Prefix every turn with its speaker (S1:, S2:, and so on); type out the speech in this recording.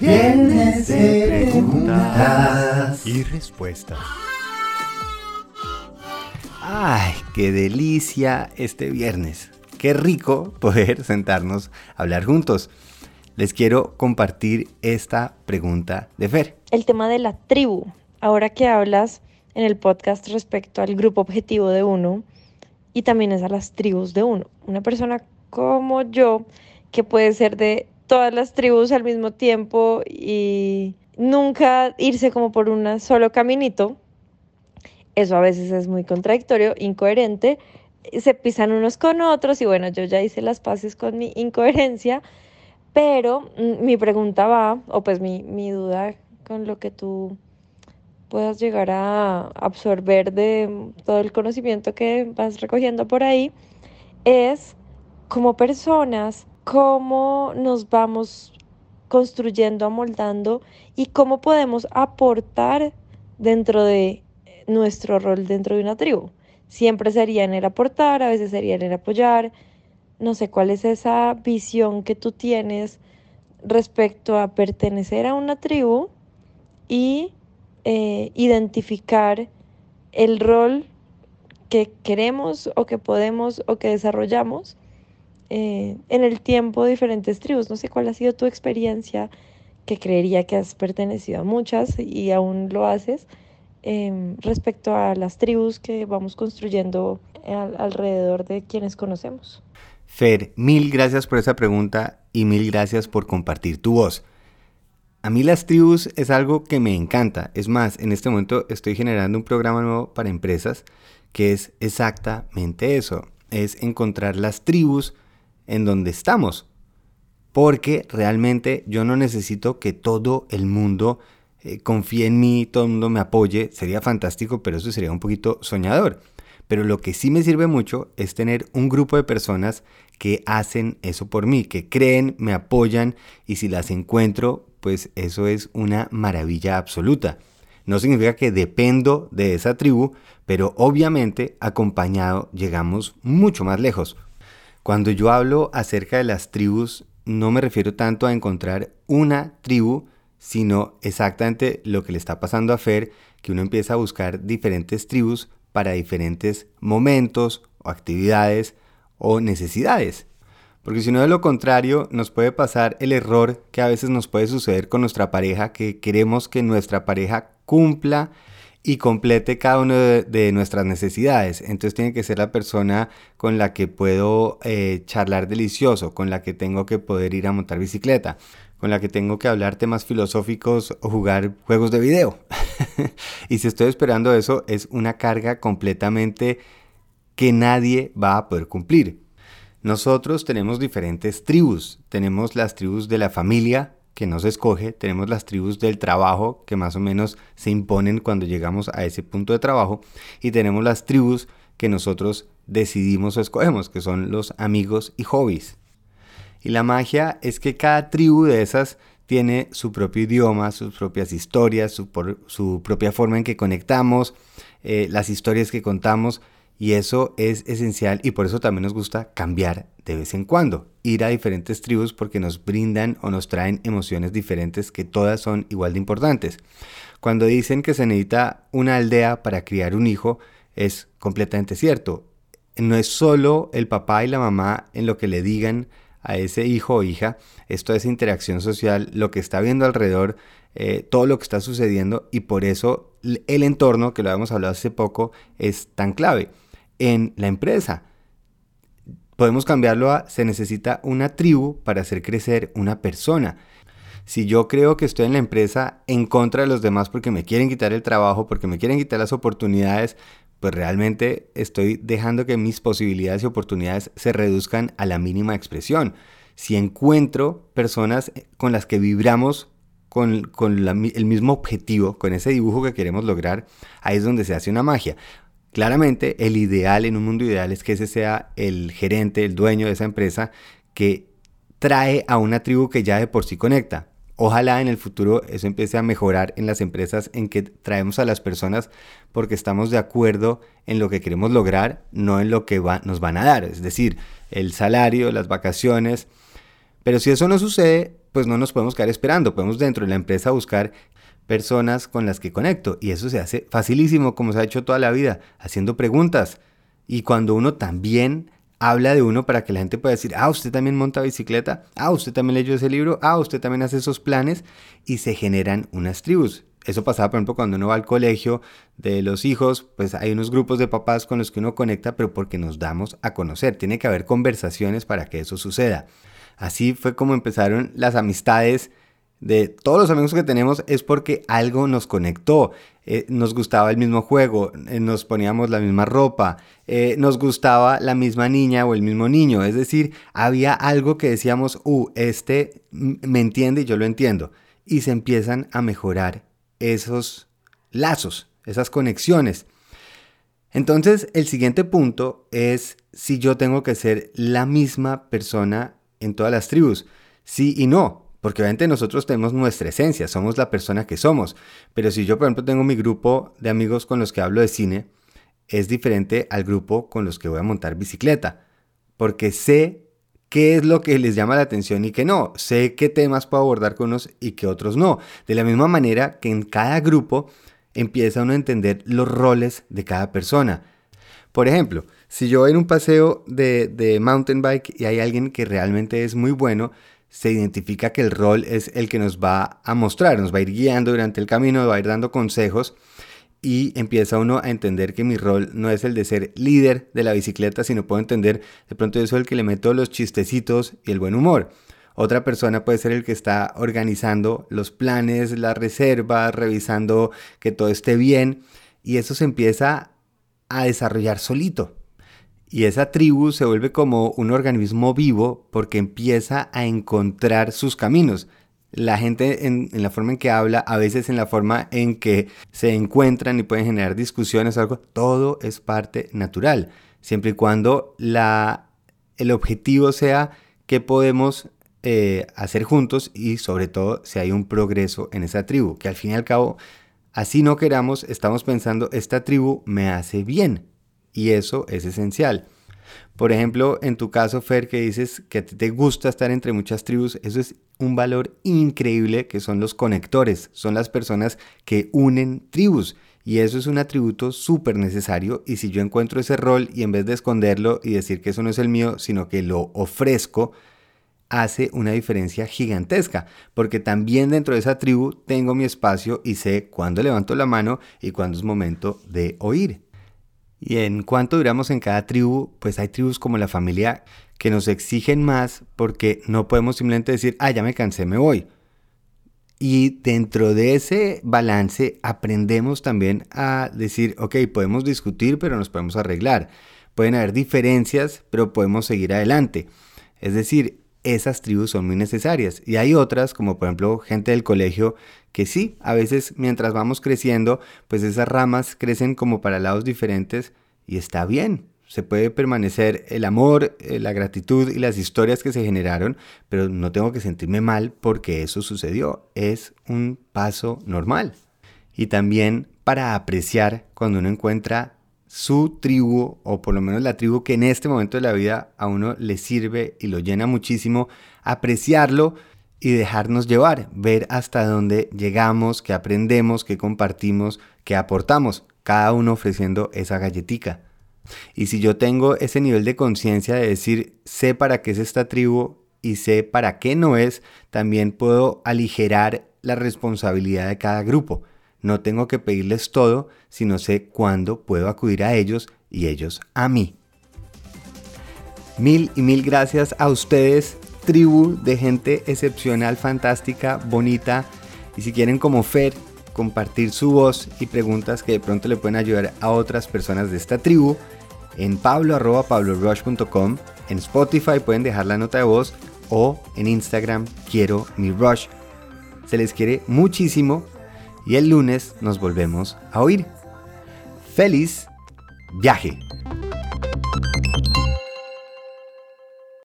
S1: Viernes de preguntas
S2: y respuestas. Ay, qué delicia este viernes. Qué rico poder sentarnos a hablar juntos. Les quiero compartir esta pregunta de Fer.
S3: El tema de la tribu. Ahora que hablas en el podcast respecto al grupo objetivo de uno y también es a las tribus de uno. Una persona como yo que puede ser de todas las tribus al mismo tiempo y nunca irse como por un solo caminito. Eso a veces es muy contradictorio, incoherente. Se pisan unos con otros y bueno, yo ya hice las paces con mi incoherencia, pero mm, mi pregunta va, o pues mi, mi duda con lo que tú puedas llegar a absorber de todo el conocimiento que vas recogiendo por ahí, es como personas cómo nos vamos construyendo, amoldando y cómo podemos aportar dentro de nuestro rol dentro de una tribu. Siempre sería en el aportar, a veces sería en el apoyar. No sé cuál es esa visión que tú tienes respecto a pertenecer a una tribu y eh, identificar el rol que queremos o que podemos o que desarrollamos eh, en el tiempo diferentes tribus. No sé cuál ha sido tu experiencia, que creería que has pertenecido a muchas y aún lo haces, em, respecto a las tribus que vamos construyendo alrededor de quienes conocemos.
S2: Fer, mil gracias por esa pregunta y mil gracias por compartir tu voz. A mí las tribus es algo que me encanta. Es más, en este momento estoy generando un programa nuevo para empresas que es exactamente eso. Es encontrar las tribus en donde estamos. Porque realmente yo no necesito que todo el mundo eh, confíe en mí, todo el mundo me apoye. Sería fantástico, pero eso sería un poquito soñador. Pero lo que sí me sirve mucho es tener un grupo de personas que hacen eso por mí, que creen, me apoyan y si las encuentro, pues eso es una maravilla absoluta. No significa que dependo de esa tribu, pero obviamente acompañado llegamos mucho más lejos. Cuando yo hablo acerca de las tribus, no me refiero tanto a encontrar una tribu, sino exactamente lo que le está pasando a Fer, que uno empieza a buscar diferentes tribus para diferentes momentos o actividades o necesidades. Porque si no de lo contrario nos puede pasar el error que a veces nos puede suceder con nuestra pareja, que queremos que nuestra pareja cumpla y complete cada una de, nuestras necesidades. Entonces tiene que ser la persona con la que puedo eh, charlar delicioso, con la que tengo que poder ir a montar bicicleta, con la que tengo que hablar temas filosóficos o jugar juegos de video. y si estoy esperando eso, es una carga completamente que nadie va a poder cumplir. Nosotros tenemos diferentes tribus. Tenemos las tribus de la familia, que no escoge, tenemos las tribus del trabajo que más o menos se imponen cuando llegamos a ese punto de trabajo y tenemos las tribus que nosotros decidimos o escogemos, que son los amigos y hobbies. Y la magia es que cada tribu de esas tiene su propio idioma, sus propias historias, su, su propia forma en que conectamos, eh, las historias que contamos y eso es esencial y por eso también nos gusta cambiar de vez en cuando, ir a diferentes tribus porque nos brindan o nos traen emociones diferentes que todas son igual de importantes. Cuando dicen que se necesita una aldea para criar un hijo, es completamente cierto. No es solo el papá y la mamá en lo que le digan a ese hijo o hija, esto es interacción social, lo que está viendo alrededor, eh, todo lo que está sucediendo y por eso el entorno, que lo habíamos hablado hace poco, es tan clave en la empresa. Podemos cambiarlo a se necesita una tribu para hacer crecer una persona. Si yo creo que estoy en la empresa en contra de los demás porque me quieren quitar el trabajo, porque me quieren quitar las oportunidades, pues realmente estoy dejando que mis posibilidades y oportunidades se reduzcan a la mínima expresión. Si encuentro personas con las que vibramos con, el mismo objetivo, con ese dibujo que queremos lograr, ahí es donde se hace una magia. Claramente, el ideal en un mundo ideal es que ese sea el gerente, el dueño de esa empresa que trae a una tribu que ya de por sí conecta. Ojalá en el futuro eso empiece a mejorar en las empresas en que traemos a las personas porque estamos de acuerdo en lo que queremos lograr, no en lo que nos van a dar, es decir, el salario, las vacaciones. Pero si eso no sucede, pues no nos podemos quedar esperando, podemos dentro de la empresa buscar personas con las que conecto y eso se hace facilísimo como se ha hecho toda la vida, haciendo preguntas. Y cuando uno también habla de uno para que la gente pueda decir, ah, usted también monta bicicleta, ah, usted también leyó ese libro, ah, usted también hace esos planes y se generan unas tribus. Eso pasaba, por ejemplo, cuando uno va al colegio de los hijos, pues hay unos grupos de papás con los que uno conecta, pero porque nos damos a conocer. Tiene que haber conversaciones para que eso suceda. Así fue como empezaron las amistades de todos los amigos que tenemos es porque algo nos conectó. Eh, nos gustaba el mismo juego, eh, nos poníamos la misma ropa, eh, nos gustaba la misma niña o el mismo niño. Es decir, había algo que decíamos, uh, este me entiende y yo lo entiendo. Y se empiezan a mejorar esos lazos, esas conexiones. Entonces, el siguiente punto es si yo tengo que ser la misma persona en todas las tribus. Sí y no. Porque obviamente nosotros tenemos nuestra esencia, somos la persona que somos. Pero si yo, por ejemplo, tengo mi grupo de amigos con los que hablo de cine, es diferente al grupo con los que voy a montar bicicleta. Porque sé qué es lo que les llama la atención y qué no. Sé qué temas puedo abordar con unos y qué otros no. De la misma manera que en cada grupo empieza uno a entender los roles de cada persona. Por ejemplo, si yo voy en un paseo de, de mountain bike y hay alguien que realmente es muy bueno, se identifica que el rol es el que nos va a mostrar, nos va a ir guiando durante el camino, va a ir dando consejos y empieza uno a entender que mi rol no es el de ser líder de la bicicleta, sino puedo entender de pronto eso el que le meto los chistecitos y el buen humor. Otra persona puede ser el que está organizando los planes, las reservas, revisando que todo esté bien y eso se empieza a desarrollar solito. Y esa tribu se vuelve como un organismo vivo porque empieza a encontrar sus caminos. La gente en, la forma en que habla, a veces en la forma en que se encuentran y pueden generar discusiones algo, todo es parte natural. Siempre y cuando la, el objetivo sea que podemos eh, hacer juntos y sobre todo si hay un progreso en esa tribu, que al fin y al cabo, así no queramos, estamos pensando, esta tribu me hace bien, y eso es esencial. Por ejemplo, en tu caso, Fer, que dices que te gusta estar entre muchas tribus, eso es un valor increíble que son los conectores, son las personas que unen tribus. Y eso es un atributo súper necesario y si yo encuentro ese rol y en vez de esconderlo y decir que eso no es el mío, sino que lo ofrezco, hace una diferencia gigantesca, porque también dentro de esa tribu tengo mi espacio y sé cuándo levanto la mano y cuándo es momento de oír. Y en cuanto duramos en cada tribu, pues hay tribus como la familia que nos exigen más porque no podemos simplemente decir, ah, ya me cansé, me voy. Y dentro de ese balance aprendemos también a decir, ok, podemos discutir, pero nos podemos arreglar. Pueden haber diferencias, pero podemos seguir adelante. Es decir, esas tribus son muy necesarias. Y hay otras, como por ejemplo gente del colegio, que sí, a veces mientras vamos creciendo, pues esas ramas crecen como para lados diferentes y está bien. Se puede permanecer el amor, eh, la gratitud y las historias que se generaron, pero no tengo que sentirme mal porque eso sucedió. Es un paso normal. Y también para apreciar cuando uno encuentra su tribu, o por lo menos la tribu que en este momento de la vida a uno le sirve y lo llena muchísimo, apreciarlo y dejarnos llevar, ver hasta dónde llegamos, qué aprendemos, qué compartimos, qué aportamos, cada uno ofreciendo esa galletica. Y si yo tengo ese nivel de conciencia de decir, sé para qué es esta tribu y sé para qué no es, también puedo aligerar la responsabilidad de cada grupo. No tengo que pedirles todo, sino sé cuándo puedo acudir a ellos y ellos a mí. Mil y mil gracias a ustedes, tribu de gente excepcional, fantástica, bonita. Y si quieren como Fer compartir su voz y preguntas que de pronto le pueden ayudar a otras personas de esta tribu, en pablo.pablorush.com, en Spotify pueden dejar la nota de voz o en Instagram quiero mi rush. Se les quiere muchísimo y el lunes nos volvemos a oír. ¡Feliz viaje!